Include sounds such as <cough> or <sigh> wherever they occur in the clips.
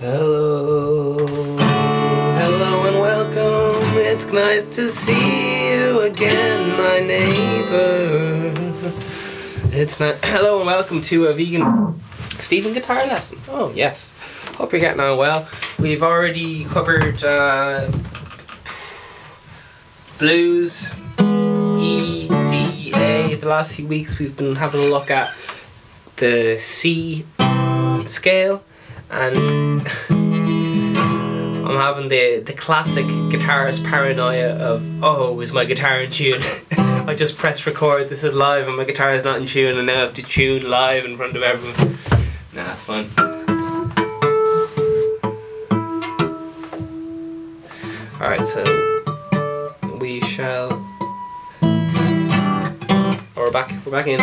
Hello, hello and welcome. It's nice to see you again, my neighbor. It's not. Hello and welcome to a vegan Steven guitar lesson. Oh yes, hope you're getting on well. We've already covered uh, blues, E, D, A. The last few weeks we've been having a look at the C scale and <laughs> I'm having the the classic guitarist paranoia of oh is my guitar in tune? <laughs> I just pressed record this is live and my guitar is not in tune and now I have to tune live in front of everyone. Nah that's fine. Alright so we shall oh, we're back we're back in.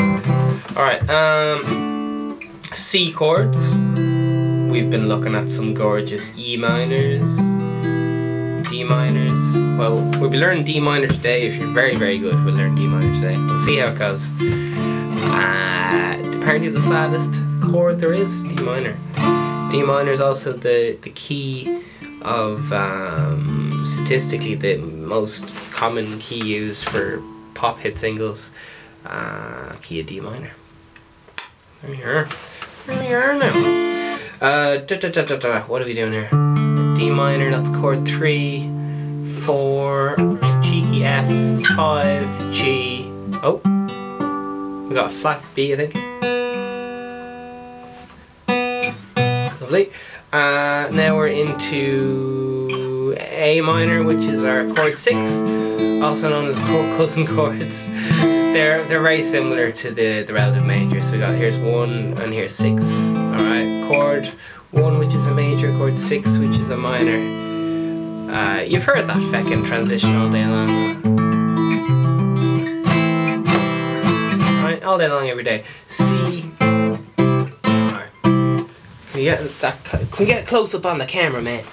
Alright um C chords we've been looking at some gorgeous E minors, D minors. Well, we'll be learning D minor today. If you're very, very good, we'll learn D minor today. We'll see how it goes. Uh, apparently, the saddest chord there is D minor. D minor is also the the key of um, statistically the most common key used for pop hit singles. Uh, key of D minor. There we are. There we are now. Uh, da, da, da, da, da. What are we doing here? D minor, that's chord 3, 4, cheeky F, 5, G. Oh, we got a flat B, I think. Lovely. Uh, now we're into A minor, which is our chord 6, also known as cousin chords. They're, they're very similar to the, the relative major. So we got here's 1 and here's 6. Alright, chord 1 which is a major, chord 6 which is a minor. Uh, you've heard that feckin' transition all day long. Alright, all day long every day. C. Alright. Can we get that can we get close up on the camera, man?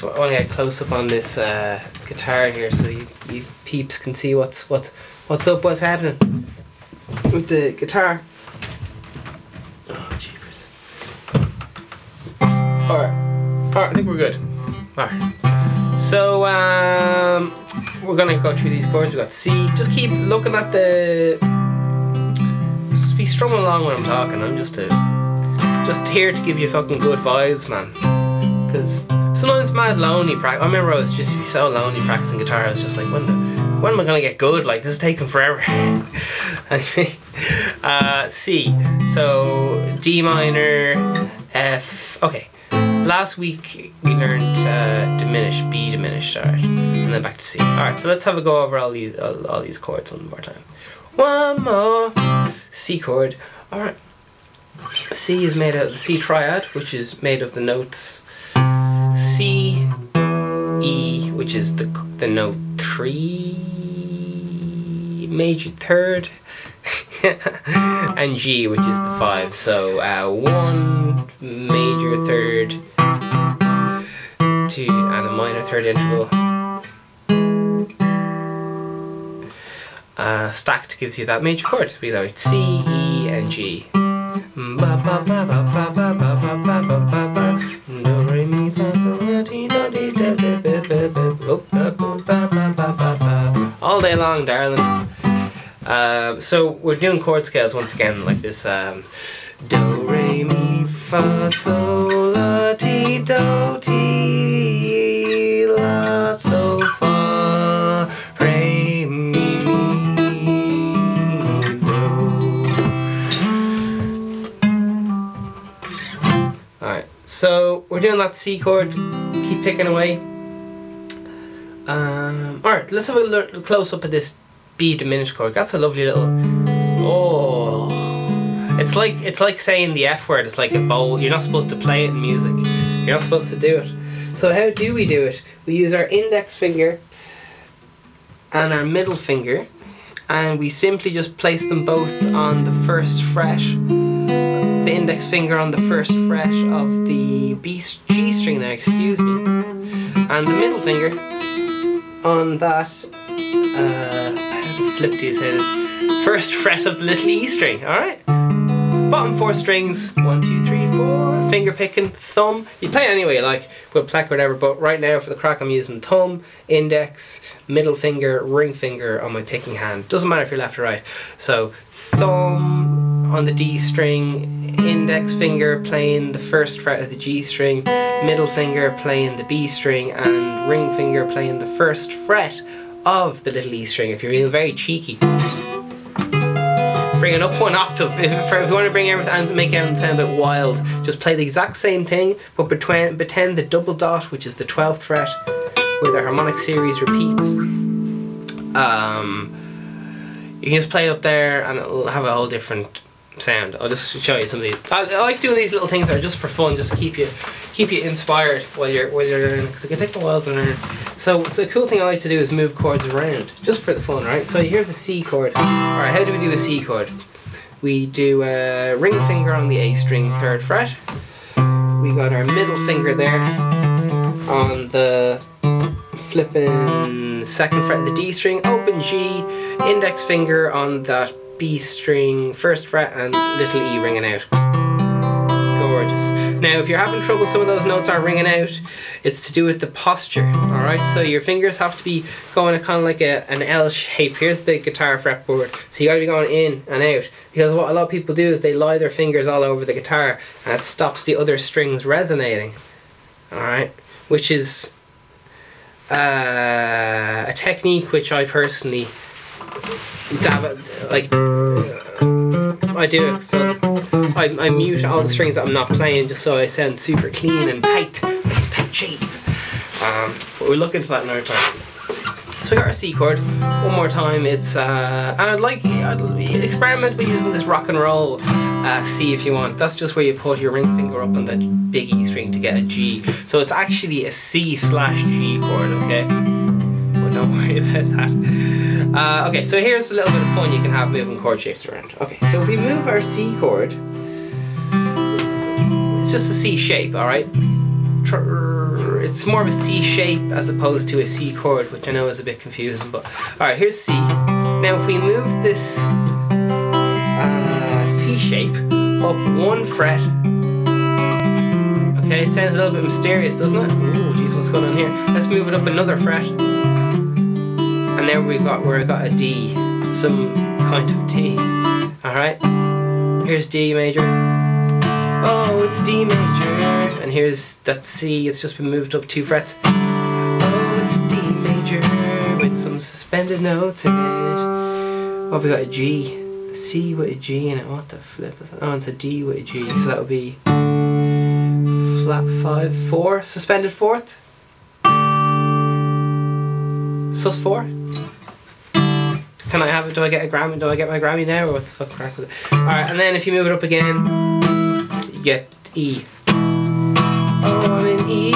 I want to get close up on this uh, guitar here so you, you peeps can see what's what's what's up, what's happening with the guitar. Alright. Alright, I think we're good. Alright. So, um, we're gonna go through these chords. We got C. Just keep looking at the. Just be strumming along when I'm talking. I'm just a, just here to give you fucking good vibes, man. Because sometimes mad lonely practice. I remember I was just be so lonely practicing guitar. I was just like, when the, when am I gonna get good? Like this is taking forever. <laughs> uh, C. So D minor, F. Okay last week we learned uh, diminished, B diminished, alright, and then back to C. Alright, so let's have a go over all these all, all these chords one more time. One more C chord. Alright. C is made out of the C triad, which is made of the notes C, E, which is the the note three, major third, <laughs> and G, which is the five. So uh, one major third, two and a minor third interval. Uh, stacked gives you that major chord. We like C, E, and G. All day long, darling. Um, so we're doing chord scales once again, like this. Um, do fa sol la ti do ti la so fa re mi do. Alright, so we're doing that C chord. Keep picking away. Um, Alright, let's have a close up of this B diminished chord. That's a lovely little. Oh, it's like it's like saying the F word. It's like a bowl. You're not supposed to play it in music. You're not supposed to do it. So how do we do it? We use our index finger and our middle finger, and we simply just place them both on the first fret. The index finger on the first fret of the B G string there. Excuse me, and the middle finger on that. Uh, flip do you say this? First fret of the little E string, alright? Bottom four strings, one, two, three, four. finger picking, thumb. You play it anyway, like with pleck or whatever. But right now for the crack, I'm using thumb, index, middle finger, ring finger on my picking hand. Doesn't matter if you're left or right. So thumb on the D string, index finger playing the first fret of the G string, middle finger playing the B string, and ring finger playing the first fret of the little E string. If you're being very cheeky bring it up one octave. If, if you want to bring everything and make everything sound a bit wild, just play the exact same thing, but between, pretend the double dot, which is the 12th fret, where the harmonic series repeats. Um, you can just play it up there and it'll have a whole different sound. I'll just show you some of these. I, I like doing these little things that are just for fun, just keep you keep you inspired while you're while you're learning, because it can take a while to learn. So, so the cool thing I like to do is move chords around, just for the fun, right? So here's a C chord. All right, how do we do a C chord? We do a ring finger on the A string, third fret. We got our middle finger there on the flipping second fret of the D string, open G, index finger on that B string, first fret, and little E ringing out. Gorgeous. Now, if you're having trouble, some of those notes are ringing out. It's to do with the posture. All right, so your fingers have to be going kind of like a, an L shape. Here's the guitar fretboard, so you got to be going in and out. Because what a lot of people do is they lie their fingers all over the guitar, and it stops the other strings resonating. All right, which is uh, a technique which I personally dab like I do it so I, I mute all the strings that I'm not playing just so I sound super clean and tight tight shape um, but we'll look into that another time. So we got our C chord. One more time it's uh, and I'd like I'd experiment with using this rock and roll uh, C if you want. That's just where you put your ring finger up on the big E string to get a G. So it's actually a C slash G chord okay? But don't worry <laughs> about that uh, okay, so here's a little bit of fun you can have moving chord shapes around. Okay, so if we move our C chord, it's just a C shape, alright? It's more of a C shape as opposed to a C chord, which I know is a bit confusing, but alright, here's C. Now if we move this uh, C shape up one fret, okay, sounds a little bit mysterious, doesn't it? Ooh, jeez, what's going on here? Let's move it up another fret and there we got where I got a D, some kind of D. Alright, here's D major. Oh, it's D major. And here's that C, it's just been moved up two frets. Oh, it's D major with some suspended notes in it. Oh, we got a G. A C with a G in it. What the flip is? Oh, it's a D with a G, so that would be flat 5, 4, suspended fourth. Sus 4. Can I have it? Do I get a Grammy? Do I get my Grammy now, or what the fuck crack it? All right, and then if you move it up again, you get E. Oh, I'm in E.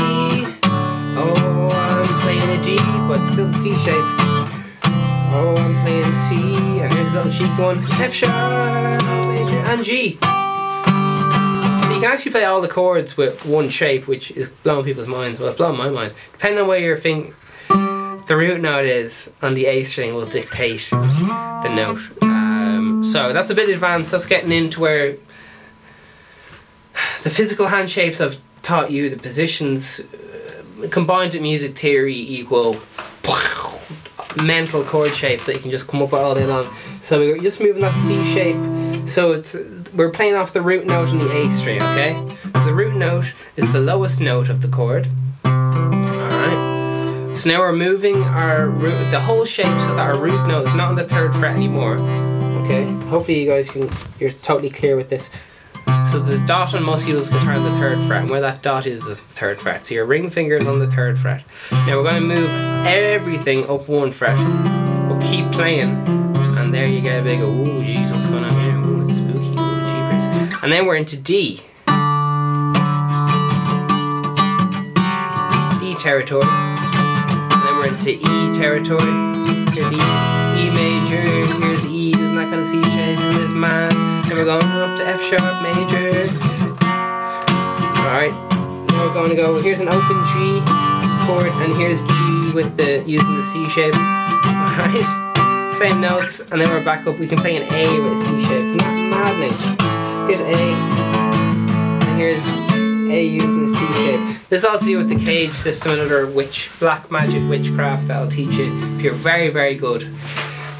Oh, I'm playing a D, but still C shape. Oh, I'm playing C, and here's a little cheeky one: F sharp, major, and G. So you can actually play all the chords with one shape, which is blowing people's minds. Well, it's blowing my mind. Depending on where your finger the root note is on the A string will dictate the note. Um, so that's a bit advanced. That's getting into where the physical hand shapes I've taught you, the positions uh, combined with music theory equal mental chord shapes that you can just come up with all day long. So we're just moving that C shape. So it's we're playing off the root note on the A string, okay? So the root note is the lowest note of the chord. So now we're moving our root, the whole shape so that our root note is not on the third fret anymore. Okay, hopefully you guys can, you're totally clear with this. So the dot on most guitar is the third fret, and where that dot is is the third fret. So your ring finger is on the third fret. Now we're going to move everything up one fret, but keep playing, and there you get a big, oh jeez, what's going on here? Oh, it's spooky, oh jeepers. And then we're into D. D territory into E territory. Here's E, E major, here's E, that kind of C shape, this man? And we're going up to F sharp major. Alright, now we're going to go, here's an open G chord, and here's G with the, using the C shape. Alright, <laughs> same notes, and then we're back up, we can play an A with a C shape. Not maddening. Here's A, and here's A using this C shape. This also to do with the CAGED system, another witch, black magic witchcraft that'll teach you if you're very, very good.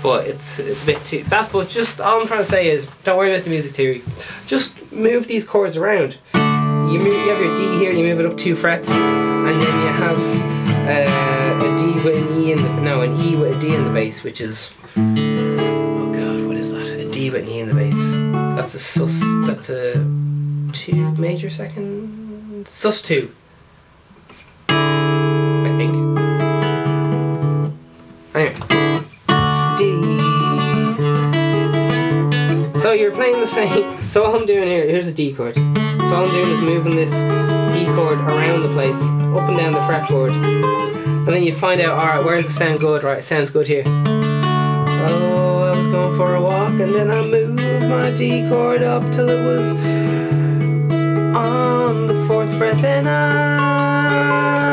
But it's it's a bit too. That's but just all I'm trying to say is don't worry about the music theory. Just move these chords around. You move. You have your D here. You move it up two frets, and then you have uh, a D with an E in the no an E with a D in the bass, which is oh god, what is that? A D with an E in the bass. That's a sus. That's a two major second sus two. Same. So all I'm doing here, here's a D chord. So all I'm doing is moving this D chord around the place, up and down the fretboard, and then you find out, all right, where's the sound good? Right, it sounds good here. Oh, I was going for a walk, and then I moved my D chord up till it was on the fourth fret. Then I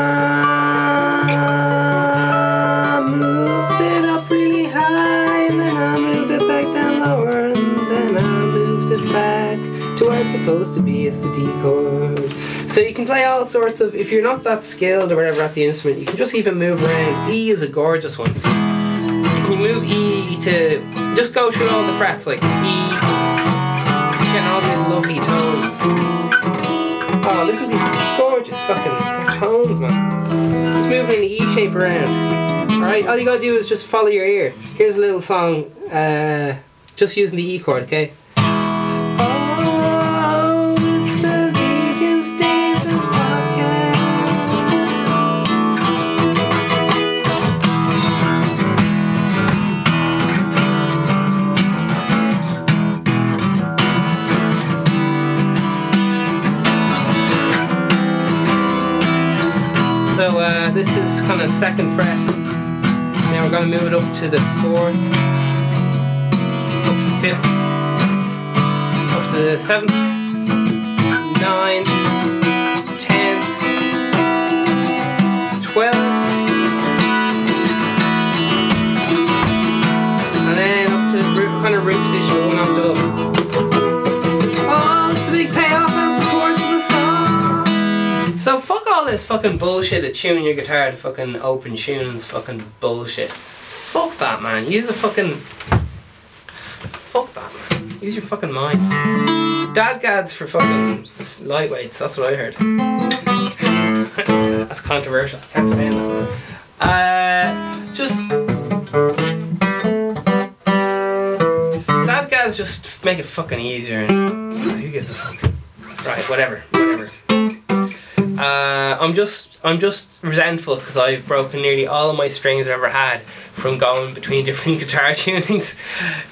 D chord. So you can play all sorts of. If you're not that skilled or whatever at the instrument, you can just even move around. E is a gorgeous one. You can move E to just go through all the frets like E. Getting all these lovely tones. Oh, listen to these gorgeous fucking tones, man. Just moving the E shape around. Alright, all you gotta do is just follow your ear. Here's a little song, uh, just using the E chord, okay? Kind of second fret. Now we're going to move it up to the fourth, up to the fifth, up to the seventh, ninth, tenth, and then up to root, kind of root this fucking bullshit of tuning your guitar to fucking open tunes fucking bullshit. Fuck that man. Use a fucking Fuck that man. Use your fucking mind. DADGADs for fucking lightweights, that's what I heard. <laughs> that's controversial. I kept saying that. Uh just DADGADs just make it fucking easier and who gives a fuck? Right, whatever, whatever. Uh, I'm just I'm just resentful because I've broken nearly all of my strings I've ever had from going between <laughs> different guitar <laughs> tunings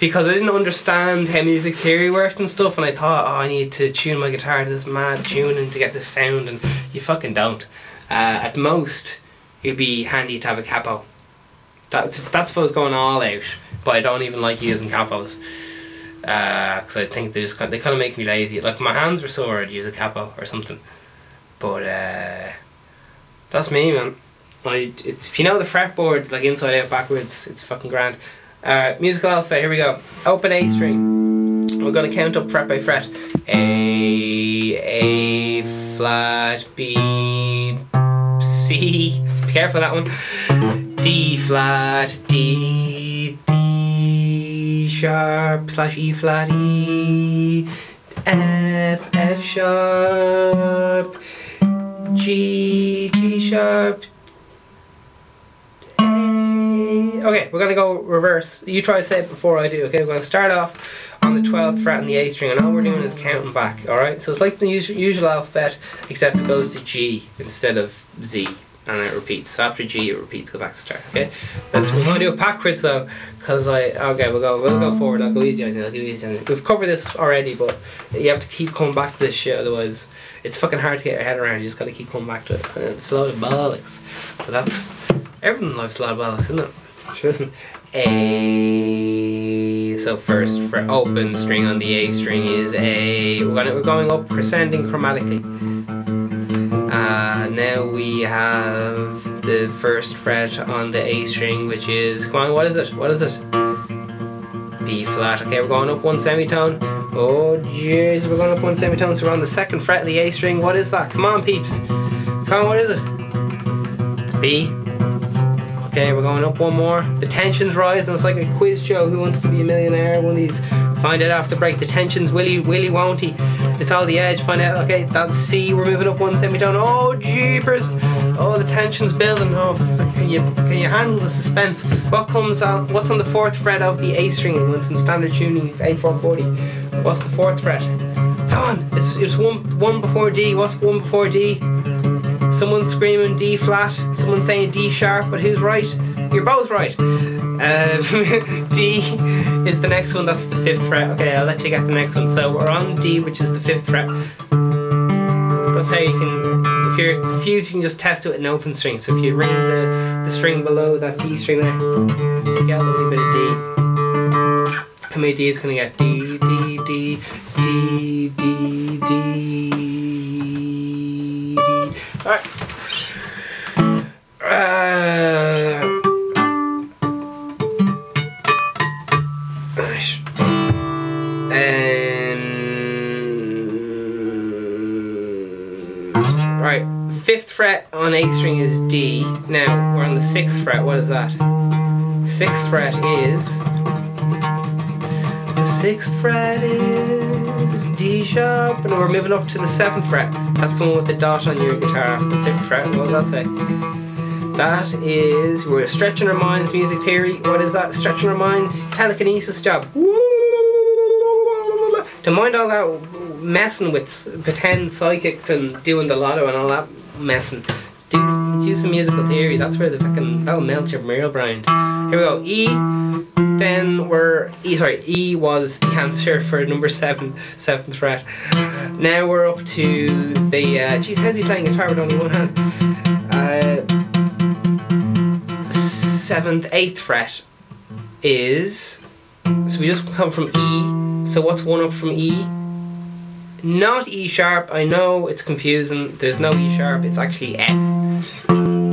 because I didn't understand how music theory worked and stuff and I thought oh I need to tune my guitar to this mad tuning to get this sound and you fucking don't. Uh, at most it'd be handy to have a capo. That's that's if I was going all out, but I don't even like using capos because I think they just they kind of make me lazy. Like my hands were sore, I'd use a capo or something. But uh, that's me, man. I it's if you know the fretboard like inside out backwards, it's fucking grand. Uh, musical alphabet. Here we go. Open A string. We're gonna count up fret by fret. A A flat B C. Be careful that one. D flat D D sharp slash E flat E F F sharp G G sharp A. Okay, we're gonna go reverse. You try to say it before I do. Okay, we're gonna start off on the twelfth fret on the A string, and all we're doing is counting back. All right, so it's like the usual alphabet, except it goes to G instead of Z, and it repeats. So after G, it repeats. Go back to start. Okay, let's we're gonna do it backwards though, cause I okay we'll go we'll go forward. I'll go easy on you. I'll go easy on you. We've covered this already, but you have to keep coming back to this shit, otherwise it's fucking hard to get your head around. You just gotta keep coming back to it. And it's a lot of bollocks. But that's everything in life's a lot of bollocks, isn't it? Sure listen. A so first for open string on the A string is A. We're gonna we're going up crescending chromatically. Now we have the first fret on the A string, which is come on. What is it? What is it? B flat. Okay, we're going up one semitone. Oh jeez, we're going up one semitone, so we're on the second fret of the A string. What is that? Come on, peeps. Come on, what is it? It's B. Okay, we're going up one more. The tension's rising. It's like a quiz show. Who wants to be a millionaire? One of these. Find it after break. The tension's willy, willy, won't he? It's all the edge. Find out. Okay, that's C. We're moving up one semitone. Oh jeepers! Oh, the tension's building. Oh, can you can you handle the suspense? What comes on? What's on the fourth fret of the A string? In standard tuning, A440. What's the fourth fret? Come on! It's, it's one one before D. What's one before D? Someone's screaming D flat, someone's saying D sharp, but who's right? You're both right. Um, <laughs> D is the next one, that's the fifth fret. Okay, I'll let you get the next one. So we're on D, which is the fifth fret. That's how you can, if you're confused, you can just test it with an open string. So if you ring the, the string below that D string there, you get a little bit of D. How many D is going to get? D, D, D, D, D, D, D. Alright. Uh, fret on A string is D. Now we're on the sixth fret. What is that? Sixth fret is. The sixth fret is D sharp, and we're moving up to the seventh fret. That's the one with the dot on your guitar after the fifth fret. What does that say? That is we're stretching our minds, music theory. What is that? Stretching our minds, telekinesis job. To mind all that messing with pretend psychics and doing the lotto and all that messing. Do do some musical theory. That's where the fucking that'll melt your marrow brain. Here we go. E. Then we're E. Sorry, E was the answer for number seven, seventh fret. Now we're up to the. Uh, geez, how's he playing guitar with only one hand? Uh, seventh, eighth fret is. So we just come from E. So what's one up from E? Not E sharp. I know it's confusing. There's no E sharp. It's actually F.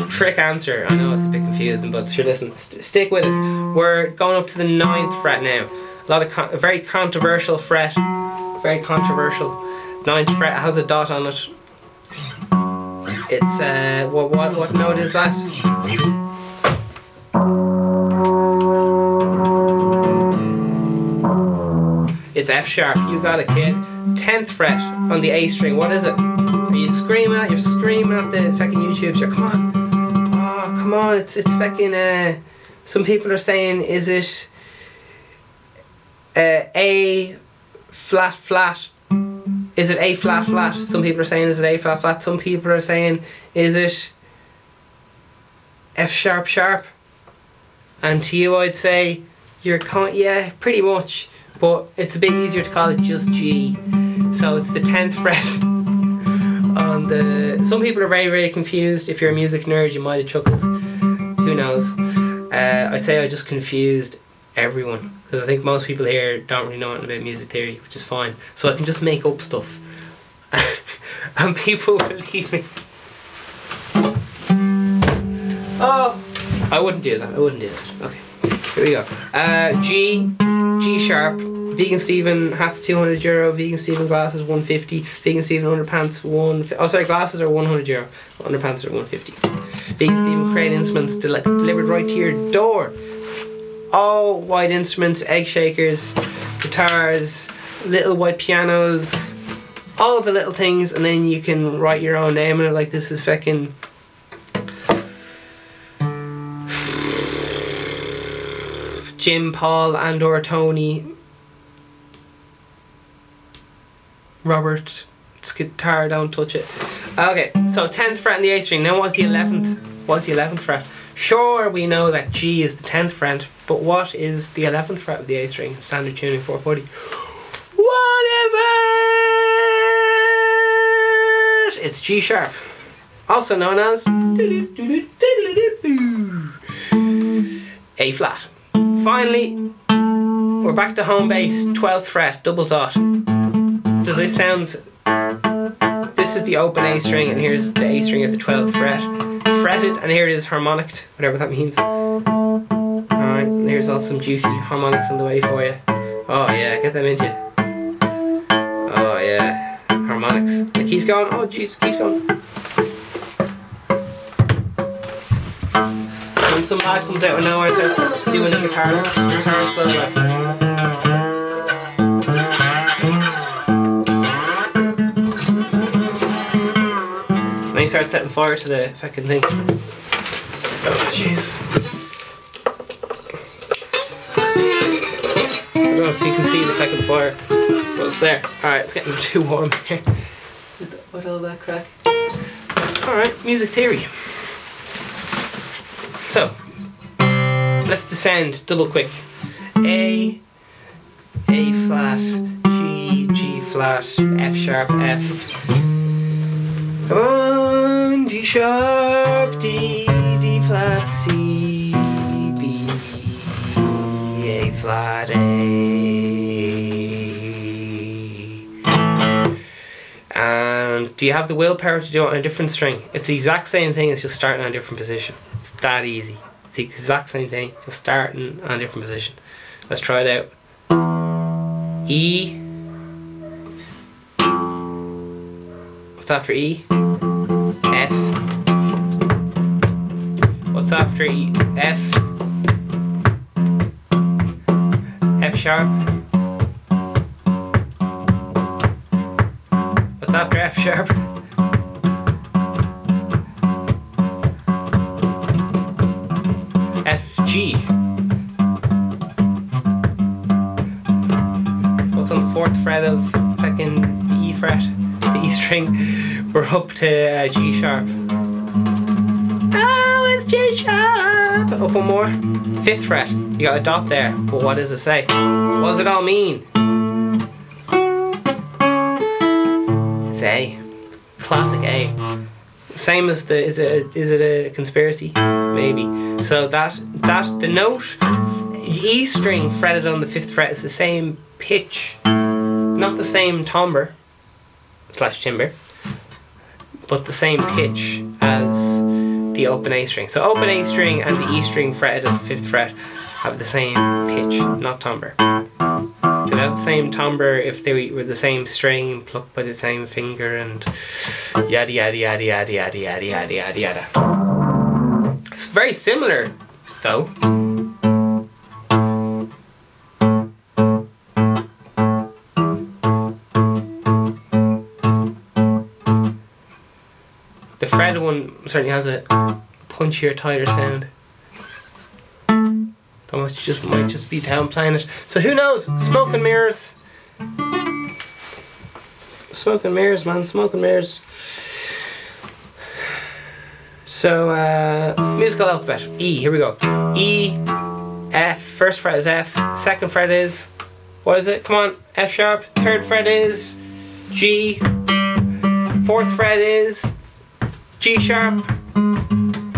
Trick answer. I know it's a bit confusing, but sure, listen. St- stick with us. We're going up to the ninth fret now. A lot of con- a very controversial fret. Very controversial. Ninth fret has a dot on it. It's uh, what what what note is that? It's F sharp. You got it, kid. Tenth fret on the A string. What is it? Are you screaming at? You're screaming at the fucking YouTube. You're, come on. Oh, come on. It's it's fucking. Uh, some people are saying, is it uh, A flat flat? Is it A flat flat? Some people are saying, is it A flat flat? Some people are saying, is it F sharp sharp? And to you, I'd say, you're con- yeah, pretty much but it's a bit easier to call it just G. So it's the 10th fret <laughs> on the. Some people are very, very confused. If you're a music nerd, you might have chuckled. Who knows? Uh, I say I just confused everyone because I think most people here don't really know anything about music theory, which is fine. So I can just make up stuff, <laughs> and people <laughs> believe me. Oh, I wouldn't do that. I wouldn't do that. Okay, here we go. Uh, G. G sharp. Vegan Steven hats 200 euro. Vegan Steven glasses 150. Vegan Steven underpants 1. Oh, sorry, glasses are 100 euro. Underpants are 150. Vegan Steven crane instruments del- delivered right to your door. All white instruments, egg shakers, guitars, little white pianos, all the little things, and then you can write your own name it. Like this is fucking. Jim, Paul, and or Tony, Robert, it's guitar, don't touch it. Okay, so 10th fret in the A string. Now what's the 11th? What's the 11th fret? Sure, we know that G is the 10th fret, but what is the 11th fret of the A string? Standard tuning 440. What is it? It's G sharp, also known as A flat. Finally, we're back to home base, 12th fret, double dot. Does this sound. This is the open A string, and here's the A string at the 12th fret. Fretted, and here it is harmonic, whatever that means. Alright, here's all some juicy harmonics on the way for you. Oh, yeah, get them into you. Oh yeah, harmonics. It keeps going. Oh jeez, keeps going. When some lad comes out of nowhere, starts doing a guitar, guitar solo. Then he starts setting fire to the fucking thing. Oh jeez. I don't know if you can see the fucking fire, but it's there. Alright, it's getting <laughs> too warm here. With, with all that crack. Alright, music theory. So, let's descend double quick. A, A flat, G, G flat, F sharp, F. Come on, D sharp, D, D flat, C, B, A flat, A. And do you have the willpower to do it on a different string? It's the exact same thing as just starting on a different position. It's that easy. It's the exact same thing, just starting on a different position. Let's try it out. E. What's after E? F. What's after E? F. F sharp. What's after F sharp? G. What's on the fourth fret of fucking the E fret? The E string. We're up to uh, G sharp. Oh, it's G sharp. Up one more. Fifth fret. You got a dot there. But what does it say? What does it all mean? It's A. Classic A. Same as the is it a, is it a conspiracy? Maybe. So that that the note E string fretted on the fifth fret is the same pitch, not the same timbre slash timbre, but the same pitch as the open A string. So open A string and the E string fretted on the fifth fret have the same pitch, not timbre. Have the same timbre if they were the same string plucked by the same finger and yada yada yada yada yada yada yada yada yada. It's very similar though. The fretted one certainly has a punchier, tighter sound. That just might just be town planet. So who knows? Smoke and mirrors. Smoke and mirrors, man. Smoke and mirrors. So uh, musical alphabet. E. Here we go. E. F. First fret is F. Second fret is what is it? Come on. F sharp. Third fret is G. Fourth fret is G sharp.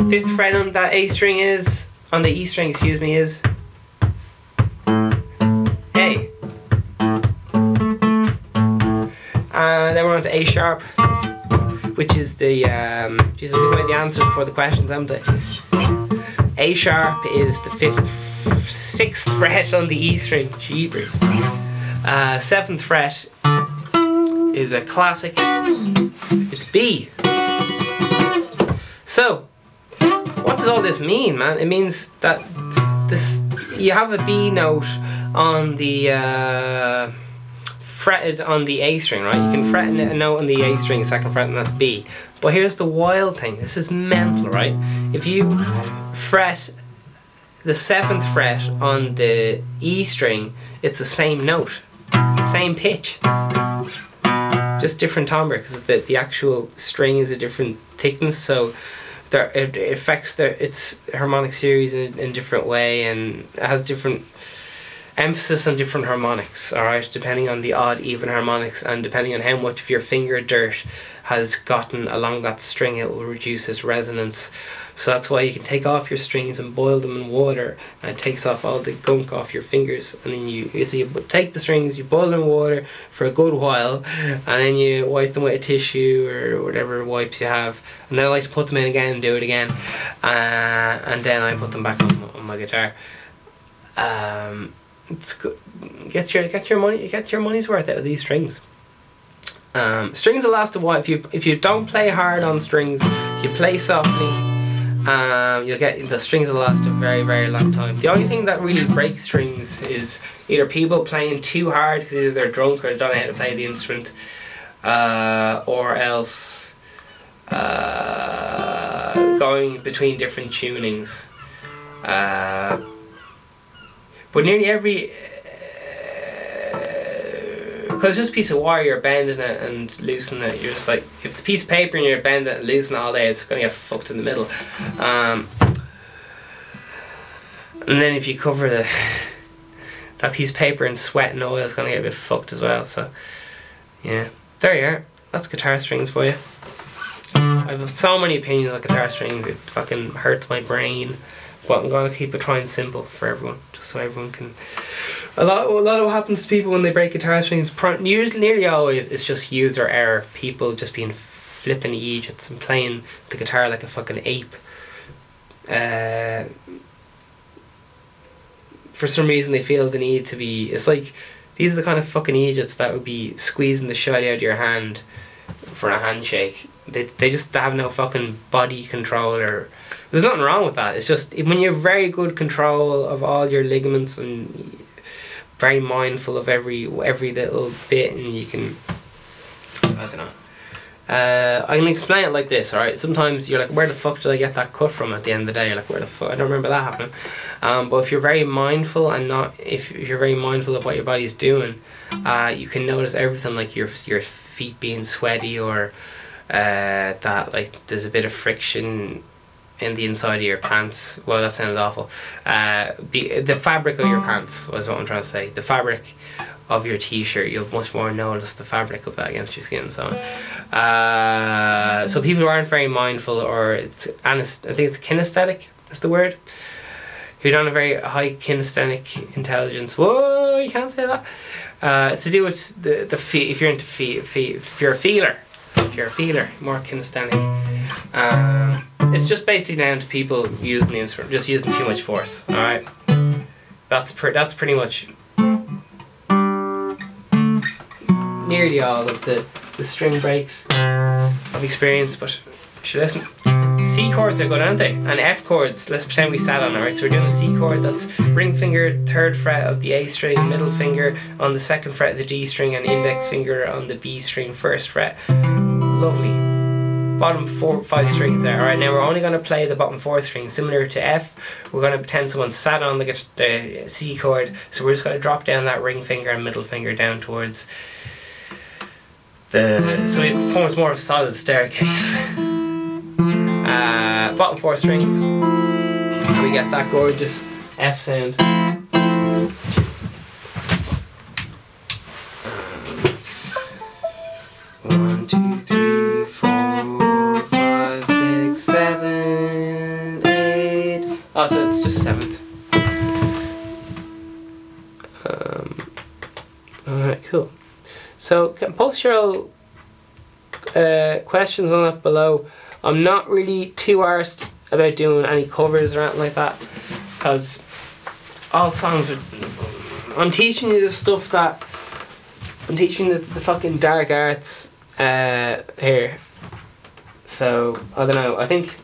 Fifth fret on that A string is on the E string, excuse me, is A. And then we're on to A sharp, which is the um Jesus, we've made the answer for the questions, haven't I? A sharp is the fifth sixth fret on the E string. Jeepers. Uh, seventh fret is a classic. It's B. So, what does all this mean, man? It means that this you have a B note on the uh, fretted on the A string, right? You can fret a note on the A string, second fret, and that's B. But here's the wild thing. This is mental, right? If you fret the seventh fret on the E string, it's the same note, same pitch, just different timbre because the the actual string is a different thickness, so it affects the its harmonic series in in a different way and has different emphasis on different harmonics. All right, depending on the odd even harmonics and depending on how much of your finger dirt has gotten along that string, it will reduce its resonance. So that's why you can take off your strings and boil them in water, and it takes off all the gunk off your fingers. And then you, you see, you take the strings, you boil them in water for a good while, and then you wipe them with a tissue or whatever wipes you have. And then I like to put them in again and do it again, uh, and then I put them back on, on my guitar. Um, it's good. Get your get your money get your money's worth out of these strings. Um, strings will last a while if you if you don't play hard on strings. You play softly. Um, you'll get the strings will last a very very long time. The only thing that really breaks strings is either people playing too hard because either they're drunk or they don't know how to play the instrument, uh, or else uh, going between different tunings. Uh, but nearly every because just piece of wire, you're bending it and loosening it. You're just like, if it's a piece of paper and you're bending it and loosening it all day, it's gonna get fucked in the middle. Um, and then if you cover the that piece of paper in sweat and oil, it's gonna get a bit fucked as well. So, yeah, there you are. That's guitar strings for you. I have so many opinions on guitar strings. It fucking hurts my brain. But I'm gonna keep it trying simple for everyone, just so everyone can. A lot, a lot of what happens to people when they break guitar strings, usually, nearly always, it's just user error. People just being flipping idiots and playing the guitar like a fucking ape. Uh, for some reason, they feel the need to be. It's like these are the kind of fucking idiots that would be squeezing the shit out of your hand for a handshake. They, they just have no fucking body control or there's nothing wrong with that. It's just when you have very good control of all your ligaments and very mindful of every every little bit, and you can. I don't know. Uh, I can explain it like this, alright? Sometimes you're like, where the fuck did I get that cut from at the end of the day? Like, where the fuck? I don't remember that happening. Um, but if you're very mindful and not, if, if you're very mindful of what your body's doing, uh, you can notice everything like your, your feet being sweaty or uh, that like there's a bit of friction in the inside of your pants. Well, that sounds awful. Uh, the the fabric of your pants was what I'm trying to say. The fabric of your t-shirt, you'll much more notice the fabric of that against your skin. So, uh, so people who aren't very mindful, or it's I think it's kinesthetic. That's the word. Who don't have very high kinesthetic intelligence. Whoa, you can't say that. Uh, it's to do with the the if you're into fee- fee- if you're a feeler, if you're a feeler, more kinesthetic. Um, it's just basically down to people using the instrument, just using too much force. All right, that's that's pretty much nearly all of the the string breaks I've experienced. But should listen. C chords are good, aren't they? And F chords. Let's pretend we sat on it, right? So we're doing the C chord. That's ring finger, third fret of the A string, middle finger on the second fret of the D string, and index finger on the B string, first fret. Lovely bottom four five strings there. Alright, now we're only going to play the bottom four strings, similar to F. We're going to pretend someone sat on the, the C chord, so we're just going to drop down that ring finger and middle finger down towards the. So it forms more of a solid staircase. <laughs> Uh, bottom four strings. We get that gorgeous F sound. Oh, so it's just seventh. Um, Alright, cool. So, post your uh, questions on that below. I'm not really too arsed about doing any covers or anything like that because all songs are. I'm teaching you the stuff that. I'm teaching the, the fucking dark arts uh, here. So, I don't know. I think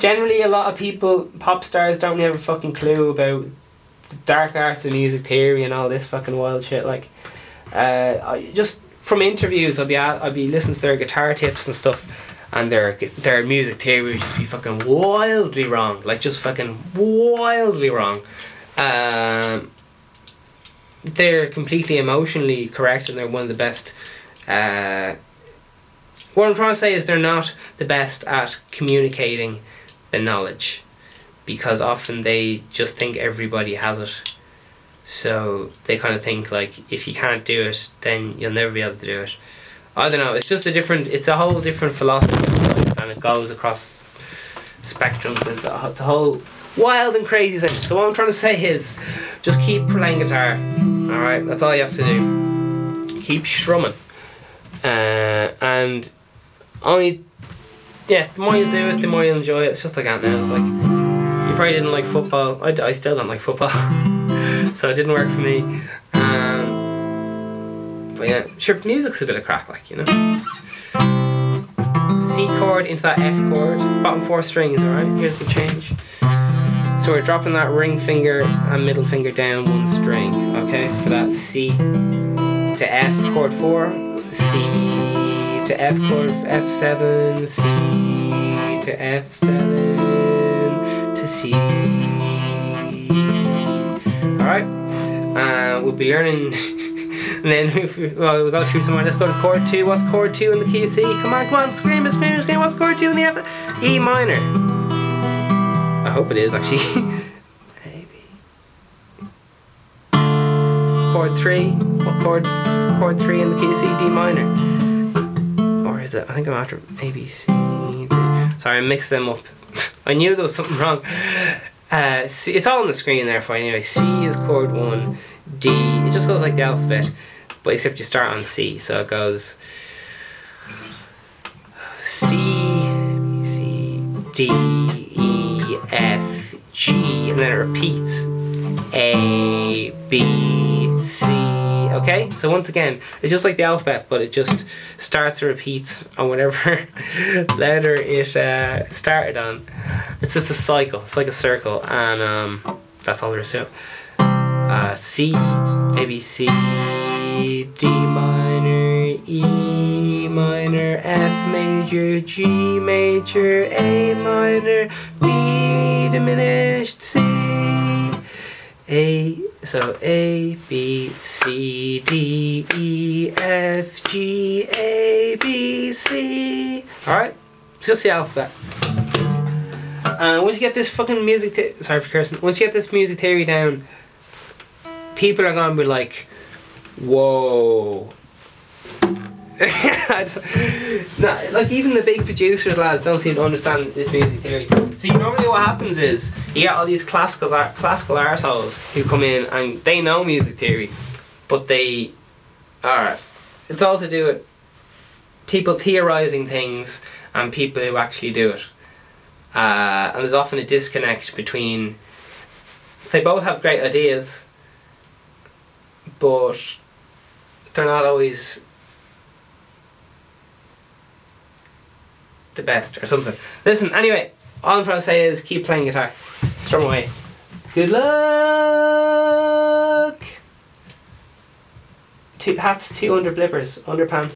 generally a lot of people, pop stars, don't really have a fucking clue about dark arts and music theory and all this fucking wild shit. Like, uh, I just from interviews, I'll be at, I'll be listening to their guitar tips and stuff, and their their music theory would just be fucking wildly wrong, like just fucking wildly wrong. Um, they're completely emotionally correct, and they're one of the best. Uh, what I'm trying to say is they're not the best at communicating the knowledge, because often they just think everybody has it. So they kind of think like if you can't do it, then you'll never be able to do it. I don't know. It's just a different. It's a whole different philosophy and it goes across spectrums. It's a, it's a whole wild and crazy thing. So what I'm trying to say is, just keep playing guitar. All right, that's all you have to do. Keep strumming, uh, and only yeah. The more you do it, the more you enjoy it. It's just like that now. It's like you probably didn't like football. I, I still don't like football. <laughs> so it didn't work for me. Um, But yeah, sure, music's a bit of crack, like, you know. C chord into that F chord, bottom four strings, alright? Here's the change. So we're dropping that ring finger and middle finger down one string, okay? For that C to F chord four, C to F chord F7, C to F7 to C. Alright? Uh, we'll be learning. and <laughs> then if we, well, we'll go through some more. Let's go to chord two. What's chord two in the key C? Come on, come on, scream it, scream it, scream. What's chord two in the F? E minor. I hope it is actually. <laughs> Maybe. Chord three. What chords? Chord three in the key C, D minor. Is it? I think I'm after A, B, C. D. Sorry, I mixed them up. <laughs> I knew there was something wrong. Uh, C, it's all on the screen there for you anyway. C is chord one. D. It just goes like the alphabet, but except you start on C. So it goes C, C, D, E, F, G, and then it repeats A, B, C. Okay? So once again, it's just like the alphabet, but it just starts and repeats on whatever <laughs> letter it uh, started on. It's just a cycle. It's like a circle, and um, that's all there is to it. Uh, C, A, B, C, D minor, E minor, F major, G major, A minor, B diminished, C, A, so A, B, C, D, E, F, G, A, B, C. Alright? It's just the alphabet. Uh, once you get this fucking music, sorry for cursing. Once you get this music theory down, people are gonna be like, "Whoa." No, like even the big producers lads don't seem to understand this music theory. See, normally what happens is you get all these classical classical arseholes who come in and they know music theory, but they, alright, it's all to do with people theorizing things and people who actually do it. Uh, and there's often a disconnect between. They both have great ideas, but they're not always the best or something. Listen, anyway, all I'm trying to say is keep playing guitar. Strum away. Good luck! Two hats, two under blippers, underpants.